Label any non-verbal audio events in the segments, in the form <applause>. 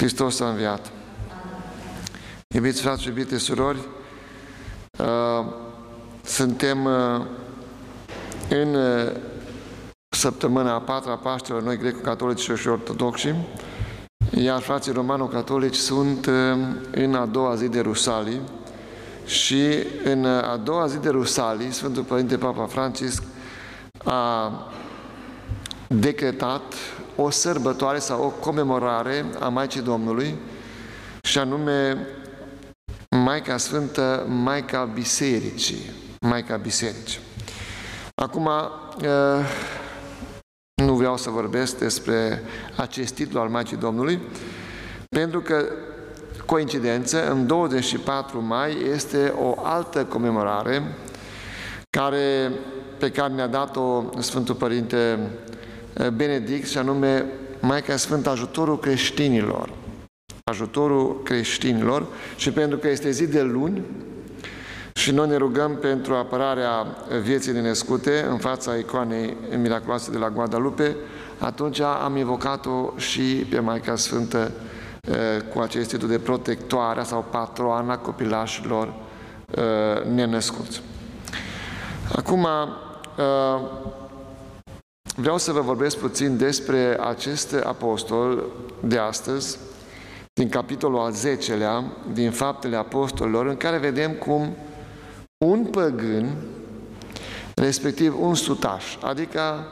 Hristos a înviat. Iubiți frați și iubite surori, uh, suntem uh, în uh, săptămâna a patra a Paștelor, noi greco-catolici și ortodoxi, iar frații romano-catolici sunt în a doua zi de Rusalii și în a doua zi de Rusalii, Sfântul Părinte Papa Francisc a decretat o sărbătoare sau o comemorare a Maicii Domnului și anume Maica Sfântă, Maica Bisericii. Maica Bisericii. Acum, nu vreau să vorbesc despre acest titlu al Maicii Domnului, pentru că, coincidență, în 24 mai este o altă comemorare care, pe care ne-a dat-o Sfântul Părinte Benedict, și anume Maica Sfântă Ajutorul Creștinilor ajutorul creștinilor și pentru că este zi de luni și noi ne rugăm pentru apărarea vieții nescute în fața icoanei miraculoase de la Guadalupe, atunci am invocat-o și pe Maica Sfântă cu acest titlu de protectoare sau patroana copilașilor nenăscuți. Acum, vreau să vă vorbesc puțin despre acest apostol de astăzi, din capitolul al 10-lea, din Faptele Apostolilor, în care vedem cum un păgân, respectiv un sutaș, adică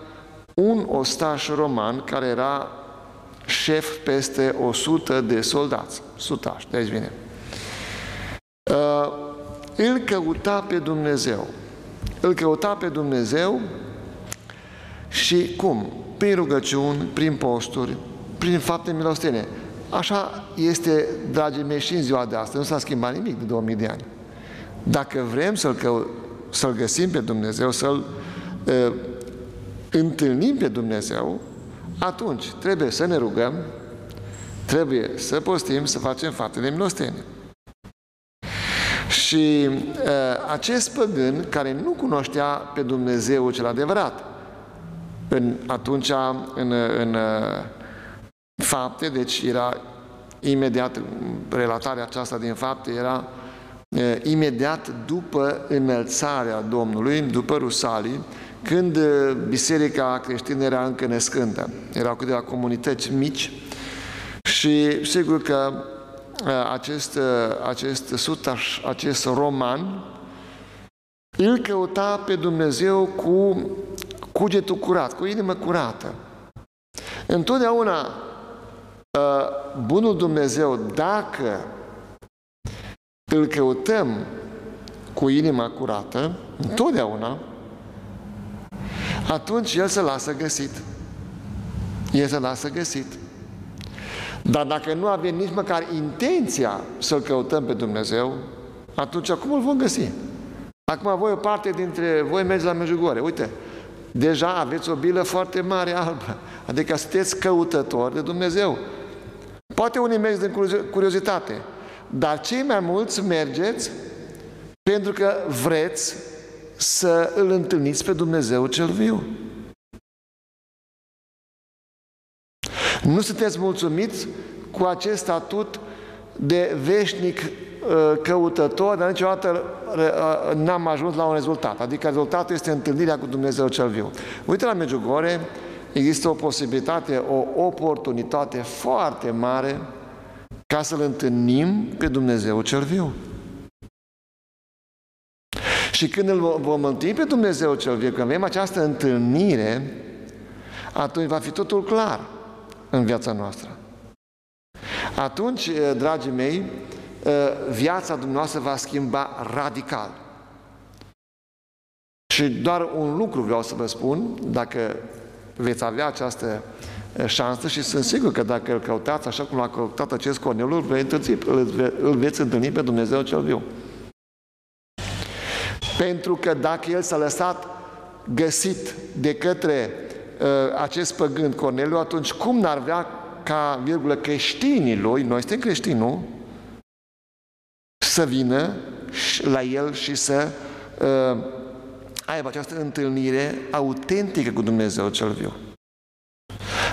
un ostaș roman care era șef peste 100 de soldați, sutaș, de aici vine, uh, îl căuta pe Dumnezeu. Îl căuta pe Dumnezeu și cum? Prin rugăciuni, prin posturi, prin fapte milostene. Așa este, dragii mei, și în ziua de astăzi. Nu s-a schimbat nimic de 2000 de ani. Dacă vrem să-L, că, să-L găsim pe Dumnezeu, să-L uh, întâlnim pe Dumnezeu, atunci trebuie să ne rugăm, trebuie să postim, să facem fapte de milostenie. Și uh, acest păgân care nu cunoștea pe Dumnezeu cel adevărat, în, atunci în, în fapte, deci era imediat, relatarea aceasta din fapte era e, imediat după înălțarea Domnului, după Rusalii, când biserica creștină era încă născândă. Erau câteva comunități mici și sigur că acest, acest sutaș, acest roman, îl căuta pe Dumnezeu cu cugetul curat, cu inimă curată. Întotdeauna Ă, bunul Dumnezeu, dacă îl căutăm cu inima curată, întotdeauna, atunci El se lasă găsit. El se lasă găsit. Dar dacă nu avem nici măcar intenția să-L căutăm pe Dumnezeu, atunci cum îl vom găsi? Acum voi o parte dintre voi mergeți la Mejugore. Uite, deja aveți o bilă foarte mare albă. Adică sunteți căutători de Dumnezeu. Poate unii merg din curiozitate, dar cei mai mulți mergeți pentru că vreți să îl întâlniți pe Dumnezeu cel viu. Nu sunteți mulțumiți cu acest statut de veșnic uh, căutător, dar niciodată uh, n-am ajuns la un rezultat. Adică rezultatul este întâlnirea cu Dumnezeu cel viu. Uite la Medjugorje, există o posibilitate, o oportunitate foarte mare ca să-L întâlnim pe Dumnezeu cel viu. Și când îl vom întâlni pe Dumnezeu cel viu, când avem această întâlnire, atunci va fi totul clar în viața noastră. Atunci, eh, dragii mei, eh, viața dumneavoastră va schimba radical. Și doar un lucru vreau să vă spun, dacă veți avea această șansă și sunt sigur că dacă îl căutați așa cum l-a căutat acest Corneliu, îl, veți întâlni, îl veți întâlni pe Dumnezeu cel viu. Pentru că dacă el s-a lăsat găsit de către uh, acest păgând Corneliu, atunci cum n-ar vrea ca, virgulă, creștinii lui, noi suntem creștini, nu? Să vină la el și să uh, aibă această întâlnire autentică cu Dumnezeu cel viu.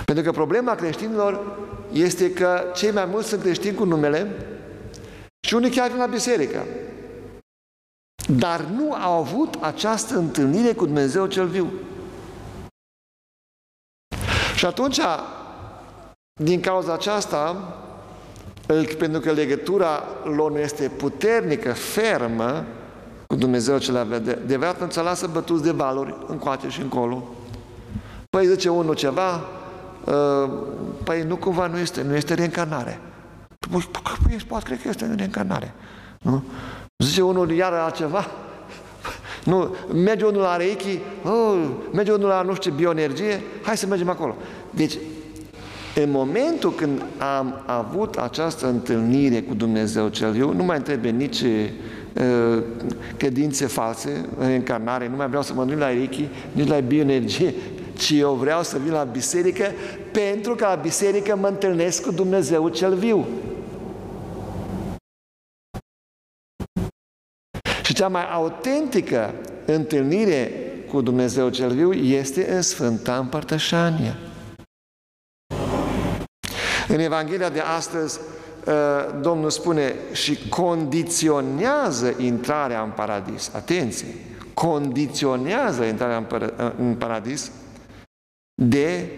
Pentru că problema creștinilor este că cei mai mulți sunt creștini cu numele și unii chiar vin la biserică. Dar nu au avut această întâlnire cu Dumnezeu cel viu. Și atunci, din cauza aceasta, pentru că legătura lor nu este puternică, fermă, cu Dumnezeu cel adevărat, nu ți lasă bătuți de valuri încoace și încolo. Păi zice unul ceva, ă, păi nu cumva nu este, nu este reîncarnare. Păi, păi, poate cred că este reîncarnare. Nu? Zice unul iar altceva, <laughs> nu, merge unul la Reiki, oh, merge unul la nu știu ce bioenergie, hai să mergem acolo. Deci, în momentul când am avut această întâlnire cu Dumnezeu cel viu, nu mai trebuie nici uh, credințe false, încarnare, nu mai vreau să mă duc la Reiki, nici la bioenergie, <laughs> ci eu vreau să vin la biserică pentru că la biserică mă întâlnesc cu Dumnezeu cel viu. Și cea mai autentică întâlnire cu Dumnezeu cel viu este în Sfânta Împărtășanie. <laughs> În Evanghelia de astăzi, ă, Domnul spune și condiționează intrarea în paradis. Atenție! Condiționează intrarea în paradis de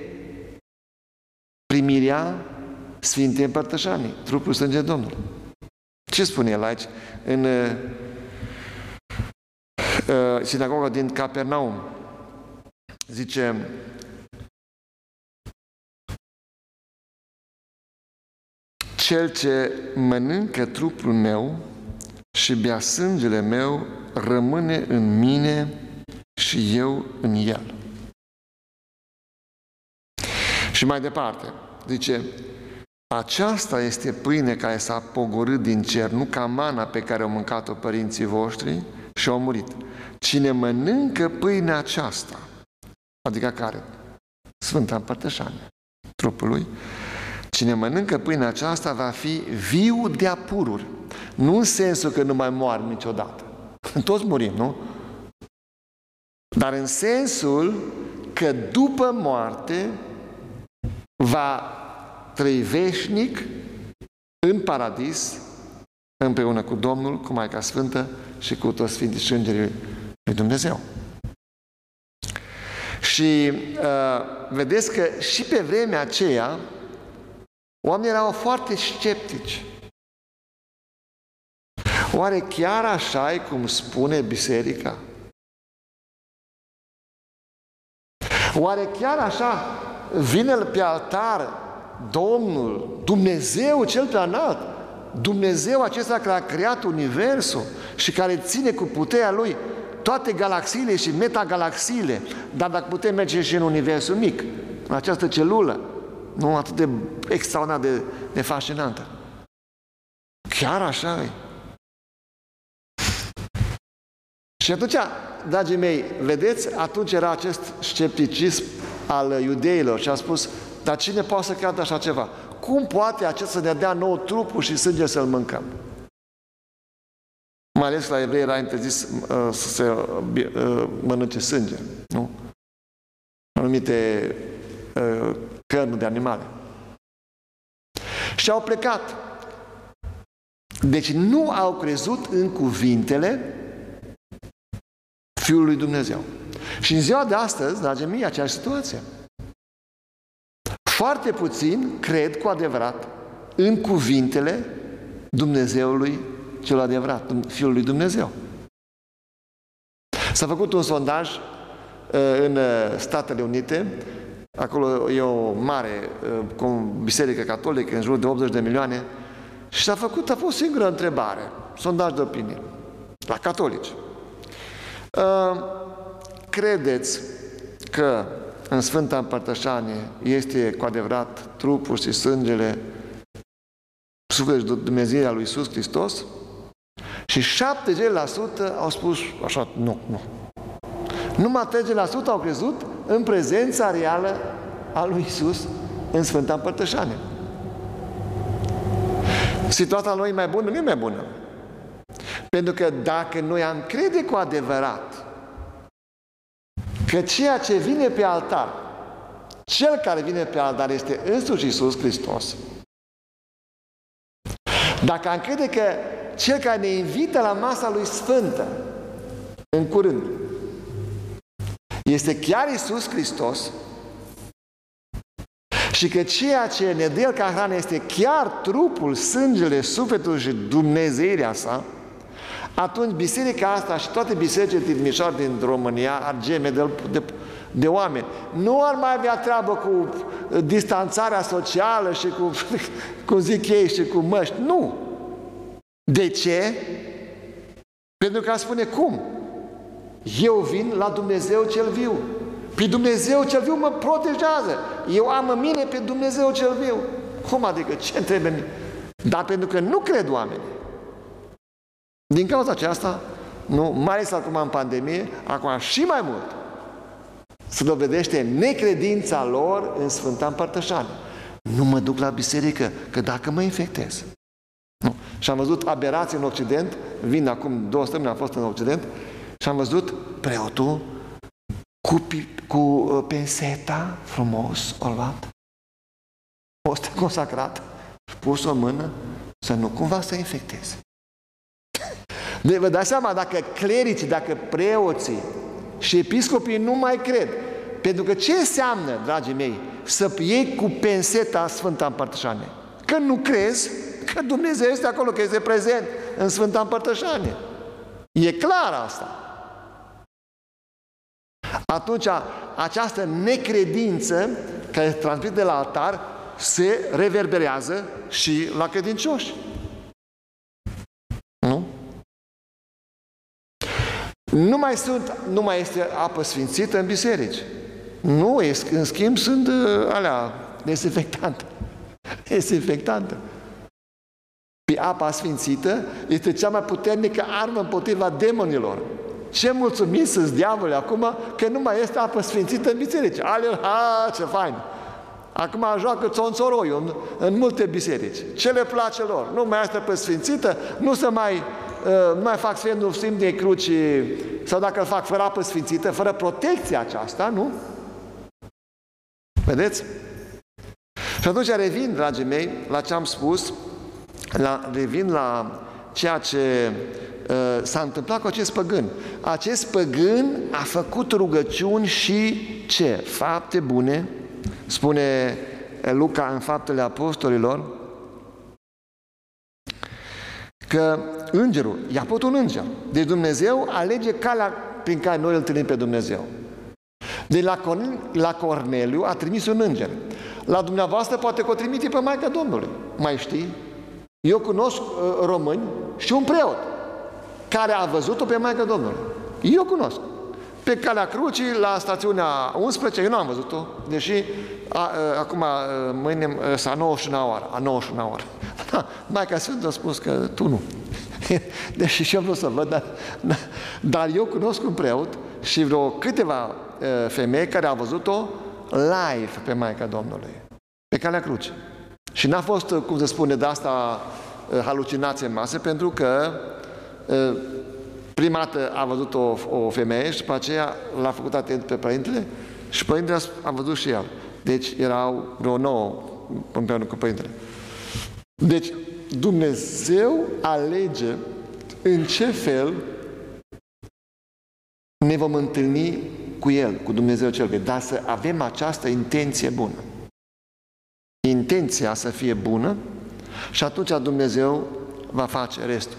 primirea Sfintei Împărtășanii, trupul sânge Domnului. Ce spune el aici? În uh, sinagoga din Capernaum. Zice, Cel ce mănâncă trupul meu și bea sângele meu rămâne în mine și eu în el. Și mai departe, zice, aceasta este pâine care s-a pogorât din cer, nu ca mana pe care au mâncat-o părinții voștri și au murit. Cine mănâncă pâinea aceasta, adică care? Sfânta Împărtășanie trupului, cine mănâncă pâinea aceasta va fi viu de apururi. Nu în sensul că nu mai moar niciodată. <laughs> Toți murim, nu? Dar în sensul că după moarte va trăi veșnic în paradis împreună cu Domnul, cu Maica Sfântă și cu toți Sfinții și Îngerii lui Dumnezeu. Și uh, vedeți că și pe vremea aceea oamenii erau foarte sceptici. Oare chiar așa e cum spune biserica? Oare chiar așa vine pe altar Domnul, Dumnezeu cel prea înalt, Dumnezeu acesta care a creat Universul și care ține cu puterea Lui toate galaxiile și metagalaxiile, dar dacă putem merge și în Universul mic, în această celulă, nu atât de extraordinar de, de fascinantă. Chiar așa e. Și atunci, dragii mei, vedeți, atunci era acest scepticism al iudeilor și a spus, dar cine poate să creadă așa ceva? Cum poate acest să ne dea nou trupul și sânge să-l mâncăm? Mai ales la evrei era interzis uh, să se uh, mănânce sânge, nu? Anumite uh, cărni de animale. Și au plecat. Deci nu au crezut în cuvintele Fiului Dumnezeu. Și în ziua de astăzi, dragii mei, aceeași situație. Foarte puțin cred cu adevărat în cuvintele Dumnezeului cel adevărat, Fiul lui Dumnezeu. S-a făcut un sondaj uh, în uh, Statele Unite, acolo e o mare uh, biserică catolică, în jur de 80 de milioane, și s-a făcut, a fost singură întrebare, sondaj de opinie, la catolici. Credeți că în Sfânta Împărtășanie este cu adevărat trupul și sângele sufletul de Dumnezeu al lui Iisus Hristos? Și 70% au spus așa, nu, nu. Numai 30% au crezut în prezența reală a lui Isus în Sfânta Împărtășanie. Situația lui e mai bună? Nu e mai bună. Pentru că dacă noi am crede cu adevărat că ceea ce vine pe altar, Cel care vine pe altar este însuși Iisus Hristos. Dacă am crede că cel care ne invită la masa lui Sfântă, în curând, este chiar Iisus Hristos și că ceea ce ne dă El ca hrană este chiar trupul, sângele, sufletul și Dumnezeirea sa, atunci biserica asta și toate bisericile din Mișor din România ar geme de, de, de oameni. Nu ar mai avea treabă cu distanțarea socială și cu, <laughs> cum zic ei, și cu măști. Nu! De ce? Pentru că spune cum? Eu vin la Dumnezeu cel viu. Pe Dumnezeu cel viu mă protejează. Eu am în mine pe Dumnezeu cel viu. Cum adică? Ce trebuie? Dar pentru că nu cred oamenii. Din cauza aceasta, nu, mai ales acum în pandemie, acum și mai mult, se dovedește necredința lor în Sfânta Împărtășanie. Nu mă duc la biserică, că dacă mă infectez. Nu. Și am văzut aberații în Occident, vin acum două săptămâni, am fost în Occident, și am văzut preotul cu, cu uh, penseta frumos, o luat, fost consacrat, pus o mână, să nu cumva să infecteze. De, vă dați seama, dacă clericii, dacă preoții și episcopii nu mai cred, pentru că ce înseamnă, dragii mei, să iei cu penseta Sfânta Împărtășanie? Că nu crezi că Dumnezeu este acolo, că este prezent în Sfânta Împărtășanie. E clar asta. Atunci, această necredință care se transmite de la altar se reverberează și la credincioși. Nu? Nu mai, sunt, nu mai este apă sfințită în biserici. Nu, în schimb sunt uh, alea desinfectante. <laughs> Desinfectante. Pe apa sfințită este cea mai puternică armă împotriva demonilor. Ce mulțumit sunt diavole acum că nu mai este apă sfințită în biserici. Ale, ha, ce fain! Acum joacă țonțoroiul în, în multe biserici. Ce le place lor? Nu mai este apă sfințită, nu se mai, uh, nu mai fac Sfântul Simn de Cruci sau dacă îl fac fără apă sfințită, fără protecția aceasta, nu? Vedeți? Și atunci revin, dragii mei, la ce am spus, la, revin la ceea ce uh, s-a întâmplat cu acest păgân. Acest păgân a făcut rugăciuni și ce? Fapte bune, spune Luca în Faptele Apostolilor, că îngerul, i-a putut un înger. Deci Dumnezeu alege calea prin care noi îl întâlnim pe Dumnezeu. De la, la Corneliu a trimis un înger. La dumneavoastră poate că o trimite pe Maica Domnului. Mai știi? Eu cunosc uh, români și un preot care a văzut-o pe Maica Domnului. Eu cunosc. Pe calea crucii, la stațiunea 11, eu nu am văzut-o, deși a, a, acum a, mâine s-a 91 oară, a 91 oară. Da, Maica Sfântă a spus că tu nu. <laughs> Deși și eu vreau să văd, dar, dar eu cunosc un preot și vreo câteva femei care au văzut-o live pe Maica Domnului, pe calea crucii. Și n-a fost, cum se spune, de asta halucinație în masă, pentru că prima dată a văzut o, o femeie și după aceea l-a făcut atent pe părintele și părintele a văzut și el. Deci erau vreo nouă împreună cu părintele. Deci Dumnezeu alege în ce fel ne vom întâlni cu El, cu Dumnezeu cel viu, dar să avem această intenție bună. Intenția să fie bună și atunci Dumnezeu va face restul.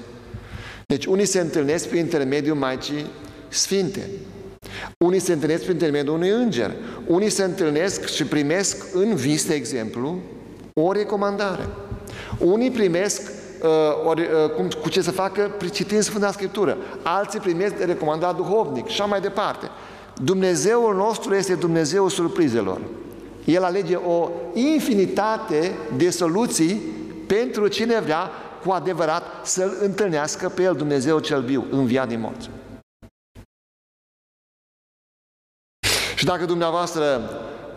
Deci unii se întâlnesc prin intermediul Maicii Sfinte. Unii se întâlnesc prin intermediul unui înger. Unii se întâlnesc și primesc în vis, de exemplu, o recomandare. Unii primesc uh, ori, uh, cum, cu ce să facă citind Sfânta Scriptură. Alții primesc de recomandat duhovnic și așa mai departe. Dumnezeul nostru este Dumnezeul surprizelor. El alege o infinitate de soluții pentru cine vrea cu adevărat să-L întâlnească pe El, Dumnezeu cel viu, în via din morți. Și dacă dumneavoastră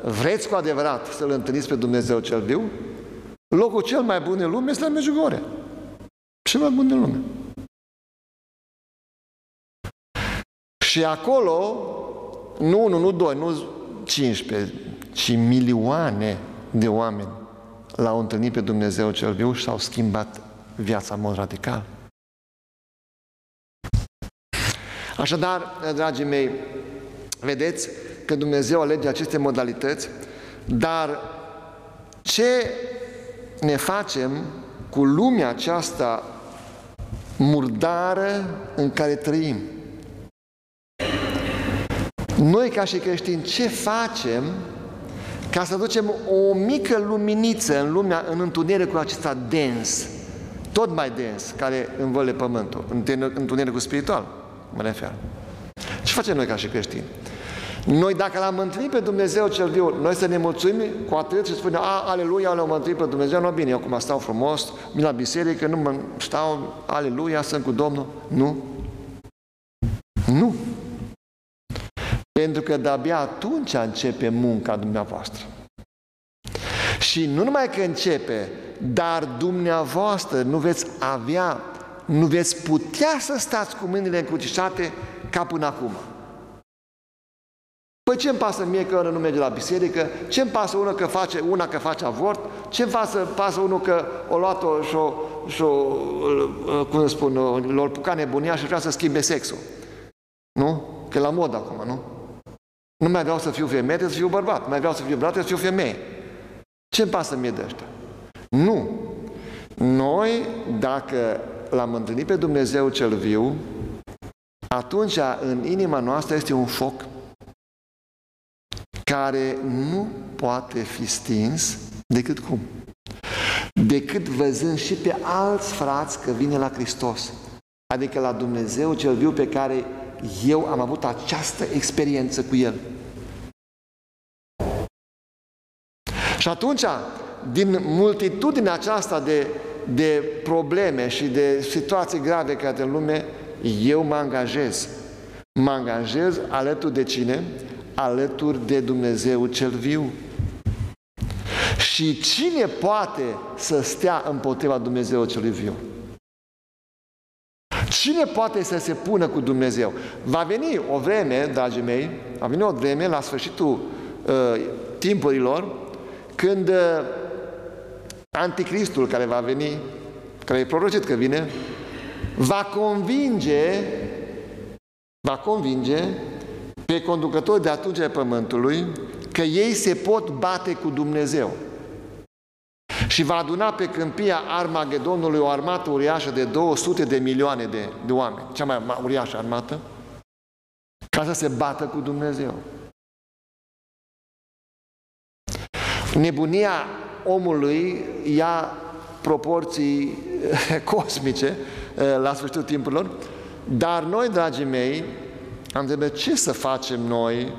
vreți cu adevărat să-L întâlniți pe Dumnezeu cel viu, locul cel mai bun în lume este la Medjugorje. Cel mai bun în lume. Și acolo, nu unu, nu doi, nu 15, ci milioane de oameni l-au întâlnit pe Dumnezeu cel viu și s-au schimbat viața în mod radical. Așadar, dragii mei, vedeți că Dumnezeu alege aceste modalități, dar ce ne facem cu lumea aceasta murdară în care trăim? Noi, ca și creștini, ce facem ca să ducem o mică luminiță în lumea, în întunericul acesta dens, tot mai dens, care învăle pământul, întunericul spiritual, mă refer. Ce facem noi ca și creștini? Noi dacă l-am întâlnit pe Dumnezeu cel viu, noi să ne mulțumim cu atât și spunem, a, aleluia, l-am întâlnit pe Dumnezeu, nu bine, eu acum stau frumos, mi la biserică, nu mă stau, aleluia, sunt cu Domnul. Nu. Nu. Pentru că de-abia atunci începe munca dumneavoastră. Și nu numai că începe, dar dumneavoastră nu veți avea, nu veți putea să stați cu mâinile încrucișate ca până acum. Păi ce-mi pasă mie că nu merge la biserică? Ce-mi pasă una că face, una că face avort? Ce-mi pasă, pasă unul că o luat-o și-o, și-o cum spun, l-o pucat nebunia și vrea să schimbe sexul? Nu? Că e la mod acum, nu? Nu mai vreau să fiu femeie, trebuie să fiu bărbat. Nu mai vreau să fiu bărbat, trebuie să fiu femeie. Ce-mi pasă mie de ăștia? Nu. Noi, dacă l-am întâlnit pe Dumnezeu cel viu, atunci în inima noastră este un foc care nu poate fi stins decât cum? Decât văzând și pe alți frați că vine la Hristos. Adică la Dumnezeu cel viu pe care eu am avut această experiență cu El. Și atunci, din multitudinea aceasta de, de probleme și de situații grave care în lume, eu mă angajez. Mă angajez alături de cine? Alături de Dumnezeu cel viu. Și cine poate să stea împotriva Dumnezeu cel viu? Cine poate să se pună cu Dumnezeu? Va veni o vreme, dragii mei, va veni o vreme la sfârșitul uh, timpurilor, când uh, anticristul care va veni, care e prorocit că vine, va convinge, va convinge pe conducători de atunci ai pământului că ei se pot bate cu Dumnezeu. Și va aduna pe câmpia Armagedonului o armată uriașă de 200 de milioane de, de oameni, cea mai uriașă armată, ca să se bată cu Dumnezeu. Nebunia omului ia proporții <laughs> cosmice eh, la sfârșitul timpurilor, dar noi, dragii mei, am întrebat ce să facem noi,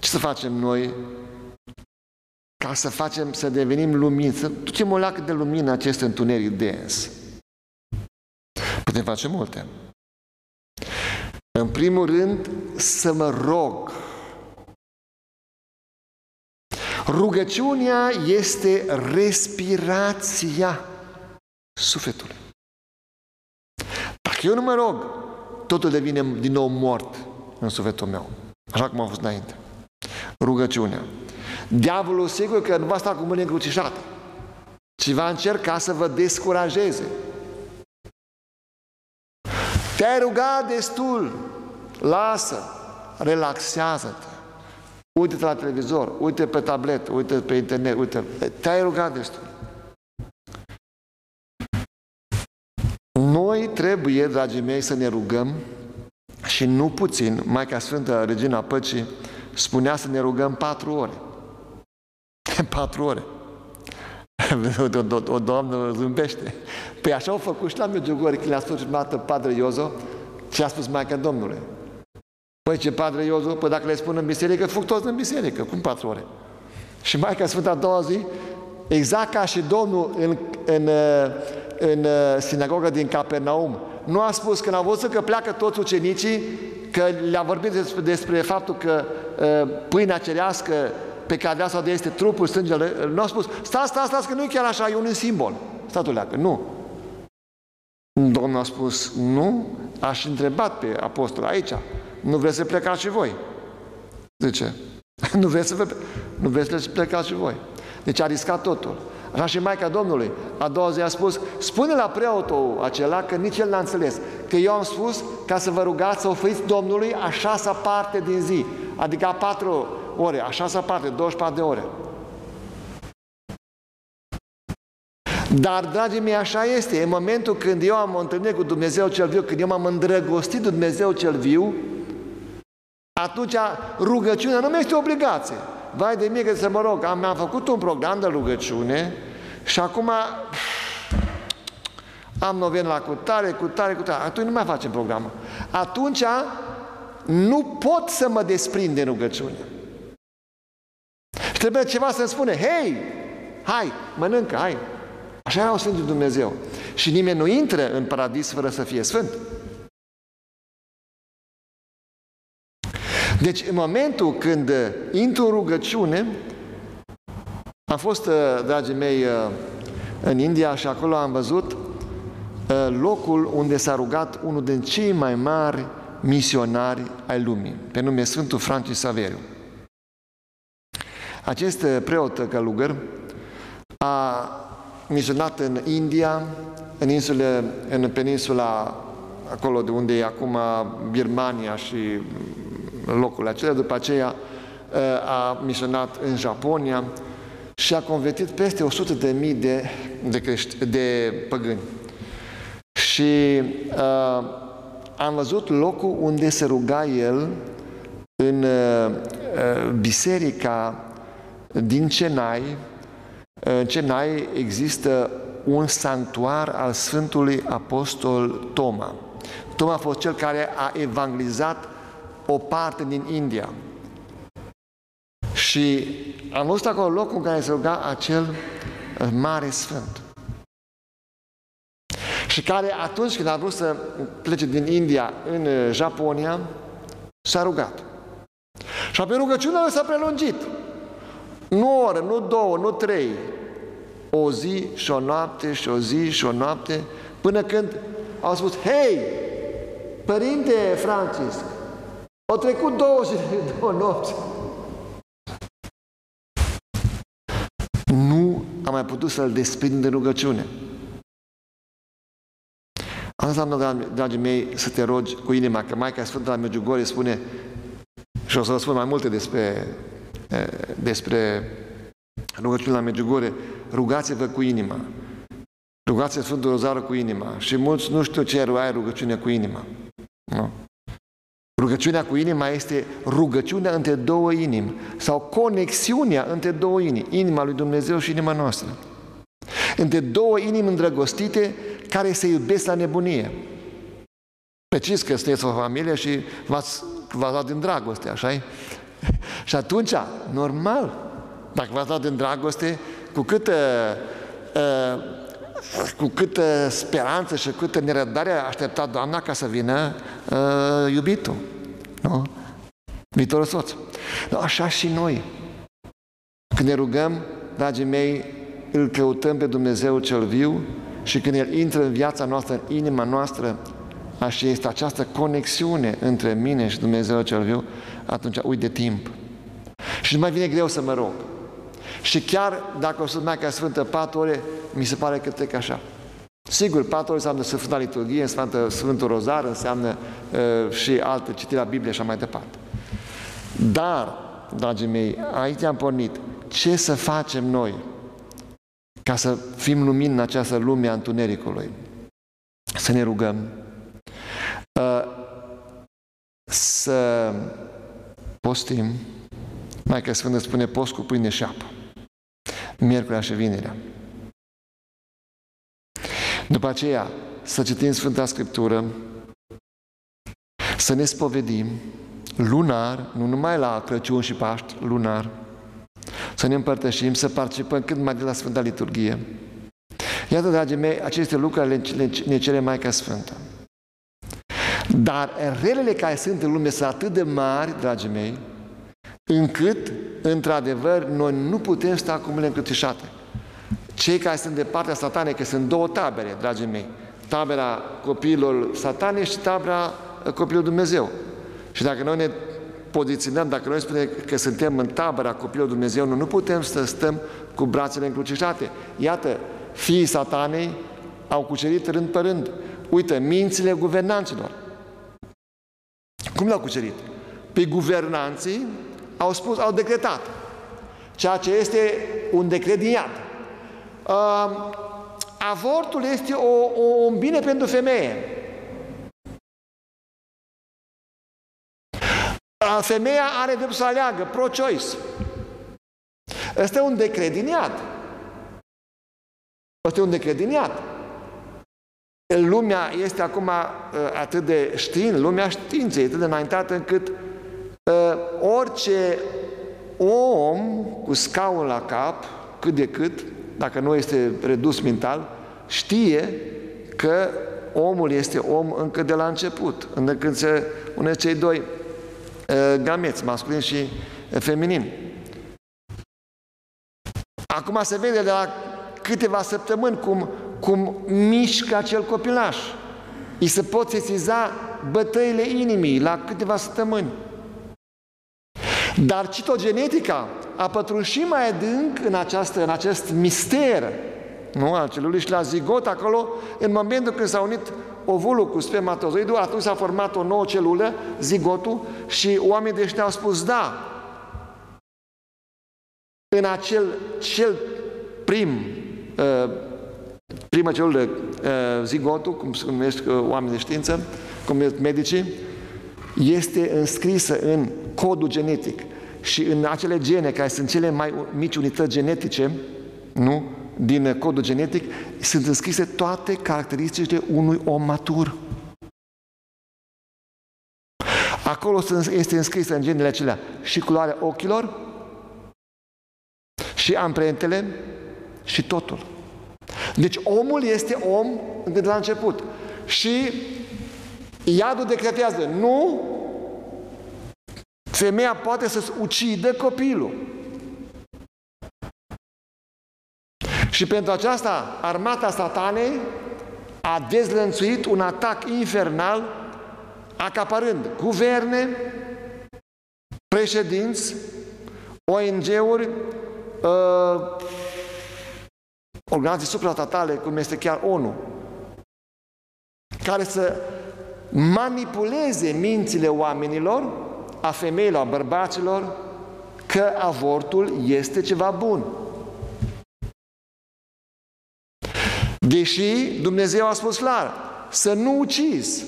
ce să facem noi ca să facem, să devenim lumini, să ducem o lacă de lumină acest întuneric dens. Putem face multe. În primul rând, să mă rog. Rugăciunea este respirația sufletului. Dacă eu nu mă rog, totul devine din nou mort în sufletul meu. Așa cum a fost înainte. Rugăciunea. Diavolul sigur că nu va sta cu mâine încrucișate, ci va încerca să vă descurajeze. Te-ai rugat destul, lasă, relaxează-te. Uite-te la televizor, uite pe tablet, uite pe internet, uite, te-ai rugat destul. Noi trebuie, dragii mei, să ne rugăm și nu puțin, Maica Sfântă, Regina Păcii, spunea să ne rugăm patru ore. <laughs> Patru ore. <laughs> O, o, o doamnă zâmbește. Păi așa au făcut și la Medjugorje când le-a spus dată Padre Iozo ce a spus Maica Domnului. Păi ce Padre Iozo, păi dacă le spun în biserică, fug toți în biserică. Cum patru ore? Și Maica Sfântă a doua zi, exact ca și Domnul în, în, în sinagoga din Capernaum, nu a spus când a văzut că pleacă toți ucenicii, că le-a vorbit despre, despre faptul că uh, pâinea cerească pe care vrea să o este trupul, sângele, nu a spus, stați, stați, stați, că nu e chiar așa, e un simbol. Statul leacă, nu. Domnul a spus, nu, aș întrebat pe apostol aici, nu vreți să plecați și voi? De ce? <laughs> nu vreți să, vă, nu vreți să plecați și voi. Deci a riscat totul. Așa și Maica Domnului, a doua zi a spus, spune la preotul acela că nici el n-a înțeles, că eu am spus ca să vă rugați să oferiți Domnului a șasea parte din zi, adică a patru ore, a șasea parte, 24 de ore. Dar, dragii mei, așa este. În momentul când eu am o întâlnire cu Dumnezeu cel viu, când eu m-am îndrăgostit de Dumnezeu cel viu, atunci rugăciunea nu mai este obligație. Vai de mine că să mă rog, am, am făcut un program de rugăciune și acum am noven la cutare, cutare, cutare. Atunci nu mai facem programul. Atunci nu pot să mă desprind de rugăciune. Și trebuie ceva să-mi spune, hei, hai, mănâncă, hai. Așa era Sfântul Dumnezeu. Și nimeni nu intră în paradis fără să fie sfânt. Deci, în momentul când intru în rugăciune, am fost, dragii mei, în India și acolo am văzut locul unde s-a rugat unul din cei mai mari misionari ai lumii, pe nume Sfântul Francis Saveriu. Acest preot călugăr a misionat în India, în, insule, în peninsula acolo de unde e acum Birmania și locul acela, după aceea a misionat în Japonia și a convertit peste 100 de mii de, de, crești, de păgâni. Și uh, am văzut locul unde se ruga el în uh, biserica din Chennai. În Chennai există un sanctuar al Sfântului Apostol Toma. Toma a fost cel care a evangelizat o parte din India. Și am văzut acolo locul în care se ruga acel mare sfânt. Și care atunci când a vrut să plece din India în Japonia, s-a rugat. Și apoi rugăciunea s-a prelungit. Nu o oră, nu două, nu trei. O zi și o noapte și o zi și o noapte, până când au spus, hei, Părinte Francisc, au trecut două zile, două nopți. Nu am mai putut să-l desprind de rugăciune. Asta înseamnă, dragii mei, să te rogi cu inima, că Maica Sfântă la Medjugorje spune, și o să vă spun mai multe despre, despre rugăciunea la Medjugorje, rugați-vă cu inima. Rugați Sfântul Rozară cu inima. Și mulți nu știu ce ai rugăciune cu inima. Nu? Rugăciunea cu inima este rugăciunea între două inimi sau conexiunea între două inimi, inima lui Dumnezeu și inima noastră. Între două inimi îndrăgostite care se iubesc la nebunie. Peciți că sunteți o familie și v-ați, v-ați dat din dragoste, așa -i? <laughs> Și atunci, normal, dacă v-ați dat din dragoste, cu câtă, uh, cu câtă speranță și cu câtă nerăbdare a așteptat Doamna ca să vină uh, iubitul. Nu? Viitorul soț. Nu, așa și noi. Când ne rugăm, dragii mei, îl căutăm pe Dumnezeu cel viu și când El intră în viața noastră, în inima noastră, așa este această conexiune între mine și Dumnezeu cel viu, atunci uit de timp. Și nu mai vine greu să mă rog. Și chiar dacă o să mai ca Sfântă patru ore, mi se pare că trec așa. Sigur, patru ore înseamnă Sfânta Liturghie, înseamnă Sfântul Rozar, înseamnă uh, și alte citirea Bibliei și așa mai departe. Dar, dragii mei, aici am pornit. Ce să facem noi ca să fim lumini în această lume a întunericului? Să ne rugăm, uh, să postim, mai că Sfântul spune post cu pâine și apă, miercurea și vinerea. După aceea, să citim Sfânta Scriptură, să ne spovedim lunar, nu numai la Crăciun și Paști, lunar, să ne împărtășim, să participăm cât mai de la Sfânta Liturghie. Iată, dragii mei, aceste lucruri le, le, ne cere Maica Sfântă. Dar relele care sunt în lume sunt atât de mari, dragii mei, încât, într-adevăr, noi nu putem sta cu mâinile încrucișate. Cei care sunt de partea satanei, că sunt două tabere, dragii mei, tabera copiilor satane și tabera uh, copiilor Dumnezeu. Și dacă noi ne poziționăm, dacă noi spunem că suntem în tabăra copilului Dumnezeu, nu, nu putem să stăm cu brațele încrucișate. Iată, fiii satanei au cucerit rând pe rând. Uite, mințile guvernanților. Cum le-au cucerit? Pe guvernanții au spus, au decretat ceea ce este un decret din iad. Uh, avortul este o, o, un bine pentru femeie. Femeia are dreptul să aleagă, pro-choice. Este un decret din iad. Este un decret din iad. Lumea este acum uh, atât de știind, lumea științei este atât de înaintată încât uh, orice om cu scaun la cap, cât de cât, dacă nu este redus mental, știe că omul este om încă de la început, încă când se une cei doi uh, gameți, masculin și feminin. Acum se vede de la câteva săptămâni cum, cum mișcă acel copilaș. Îi se pot sesiza bătăile inimii la câteva săptămâni. Dar citogenetica a pătruns și mai adânc în, această, în acest mister nu, al celulei și la zigot acolo, în momentul când s-a unit ovulul cu spermatozoidul, atunci s-a format o nouă celulă, zigotul, și oamenii de au spus da. În acel cel prim, uh, primă celulă, uh, zigotul, cum se numesc uh, oamenii de știință, cum sunt medicii, este înscrisă în codul genetic și în acele gene care sunt cele mai mici unități genetice, nu? din codul genetic, sunt înscrise toate caracteristicile unui om matur. Acolo este înscrisă în genele acelea și culoarea ochilor, și amprentele, și totul. Deci omul este om de la început. Și iadul decretează, nu, femeia poate să-ți ucidă copilul. Și pentru aceasta, armata satanei a dezlănțuit un atac infernal, acaparând guverne, președinți, ONG-uri, uh, organizații suprastatale, cum este chiar ONU, care să manipuleze mințile oamenilor, a femeilor, a bărbaților, că avortul este ceva bun. Deși Dumnezeu a spus clar, să nu ucizi.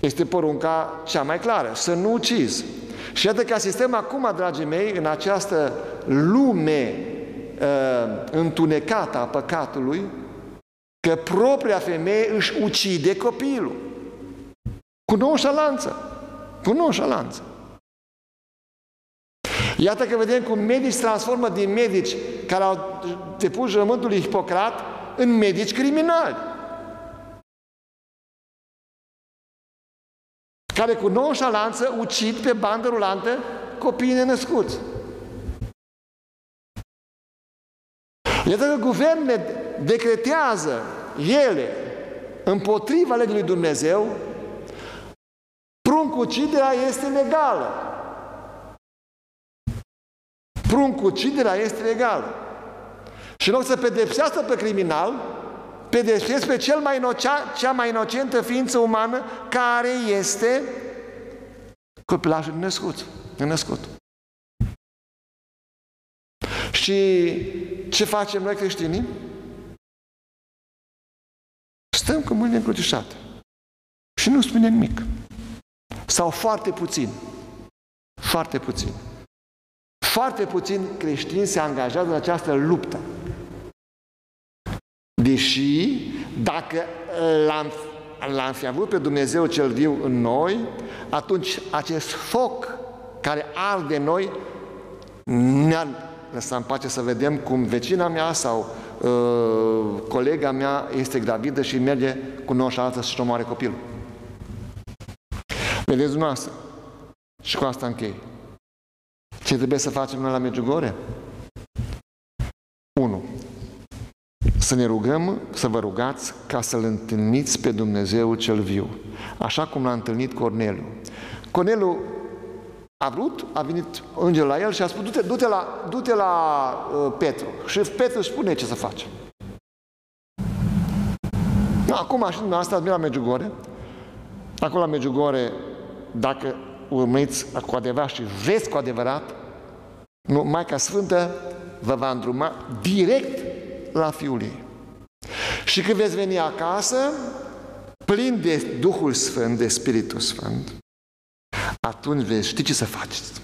Este porunca cea mai clară, să nu ucizi. Și iată că asistăm acum, dragii mei, în această lume uh, întunecată a păcatului, că propria femeie își ucide copilul. Cu nonșalanță. Cu nonșalanță. Iată că vedem cum medici se transformă din medici care au depus jurământul lui Hipocrat în medici criminali. Care cu nonșalanță ucid pe bandă rulantă copiii nenăscuți. Iată că guvernele decretează ele împotriva legii lui Dumnezeu, pruncuciderea este legală. Pruncuciderea este legală. Și în loc să pedepsească pe criminal, pedepsesc pe cel mai inocea, cea mai inocentă ființă umană care este copilașul născut. Născut. Și ce facem noi creștinii? Stăm cu mâinile încrucișate și nu spunem nimic. Sau foarte puțin. Foarte puțin. Foarte puțin creștini se angajează în această luptă. Deși, dacă l-am, l-am fi avut pe Dumnezeu cel viu în noi, atunci acest foc care arde în noi ne-ar lăsa în pace să vedem cum vecina mea sau uh, colega mea este gravidă și merge cu noșalanță să-și omoare copilul. Vedeți dumneavoastră? Și cu asta închei. Ce trebuie să facem noi la Medjugorje? 1. Să ne rugăm, să vă rugați ca să-L întâlniți pe Dumnezeu cel viu, așa cum l-a întâlnit Corneliu. Corneliu A vrut, a venit îngerul la el și a spus, du-te, du-te la, du-te la uh, Petru. Și Petru își spune ce să face. Acum și dumneavoastră ați la Medjugorje. Acolo la Medjugorje, dacă urmăriți cu adevărat și vreți cu adevărat, nu, Maica Sfântă vă va îndruma direct la Fiul ei. Și când veți veni acasă, plin de Duhul Sfânt, de Spiritul Sfânt, atunci veți ști ce să faceți.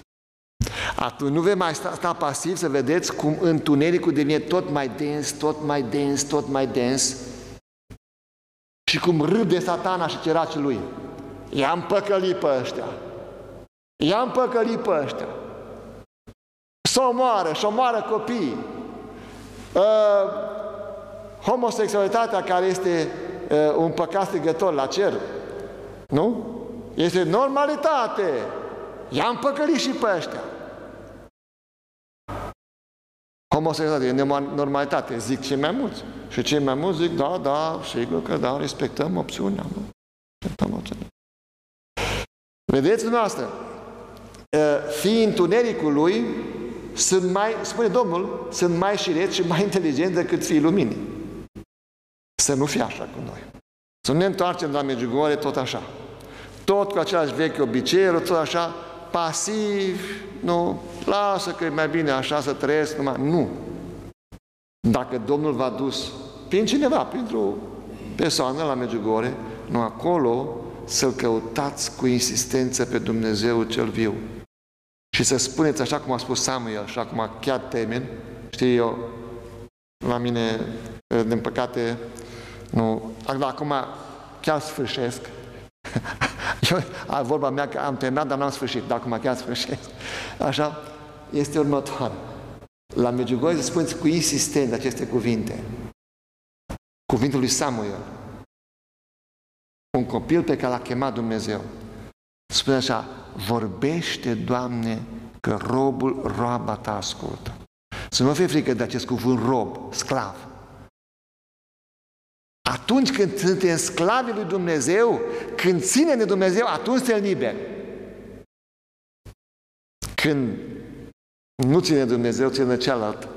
Atunci nu veți mai sta, sta pasiv să vedeți cum întunericul devine tot mai dens, tot mai dens, tot mai dens și cum râde satana și ceracii lui. I-am păcălit pe ăștia. I-am păcălit pe ăștia. Să omoară, și omoară copiii. Uh, homosexualitatea care este uh, un păcat strigător la cer. Nu? Este normalitate. I-am păcălit și pe ăștia. Homosexualitate e normalitate, zic cei mai mulți. Și cei mai mulți zic, da, da, sigur că da, respectăm opțiunea. Nu? Respectăm opțiunea. Vedeți dumneavoastră, fii întunericului sunt mai, spune Domnul, sunt mai șireți și mai inteligenți decât fiii luminii. Să nu fie așa cu noi. Să nu ne întoarcem la Medjugorje tot așa. Tot cu același vechi obiceiuri, tot așa, pasiv, nu, lasă că e mai bine așa să trăiesc numai. Nu. Dacă Domnul v-a dus prin cineva, printr-o persoană la Medjugorje, nu acolo să-L căutați cu insistență pe Dumnezeu cel viu. Și să spuneți așa cum a spus Samuel și acum chiar termin, știi eu, la mine, din păcate, nu, acum chiar sfârșesc. <laughs> Eu, a, vorba mea că am terminat, dar n-am sfârșit, dar acum chiar sfârșesc. Așa, este următoare. La Medjugorje spuneți cu insistent aceste cuvinte. Cuvântul lui Samuel. Un copil pe care l-a chemat Dumnezeu. Spune așa, vorbește, Doamne, că robul, roaba ta ascultă. Să nu fie frică de acest cuvânt rob, sclav. Atunci când suntem sclavii lui Dumnezeu, când ține de Dumnezeu, atunci suntem liberi. Când nu ține de Dumnezeu, ține de cealaltă,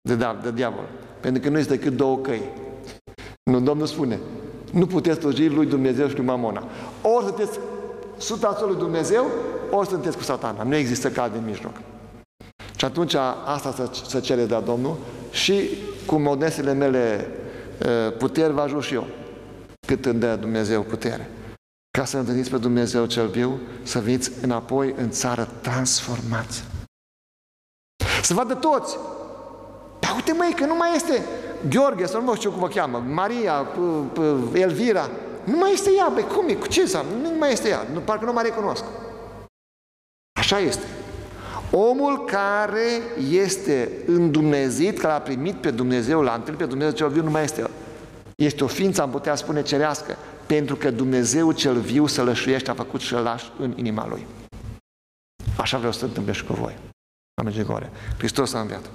de, da, de diavol. Pentru că nu este decât două căi. Nu, Domnul spune, nu puteți sluji lui Dumnezeu și lui Mamona. Ori sunteți sutați lui Dumnezeu, ori sunteți cu satana. Nu există cale de mijloc. Și atunci asta să, să cere de la Domnul și cu modestele mele puteri vă ajut și eu. Cât îmi dă Dumnezeu putere. Ca să întâlniți pe Dumnezeu cel viu, să veniți înapoi în țară transformați. Să vadă toți. Dar uite măi, că nu mai este Gheorghe, sau nu știu cum vă cheamă, Maria, Elvira, nu mai este ea, băi, cum e, cu ce înseamnă? Nu mai este ea, nu, parcă nu mai recunosc. Așa este. Omul care este îndumnezit, care a primit pe Dumnezeu, l-a întâlnit pe Dumnezeu cel viu, nu mai este Este o ființă, am putea spune, cerească, pentru că Dumnezeu cel viu să lășuiește, a făcut și lași în inima lui. Așa vreau să întâmple și cu voi. Amin, Hristos a înviat.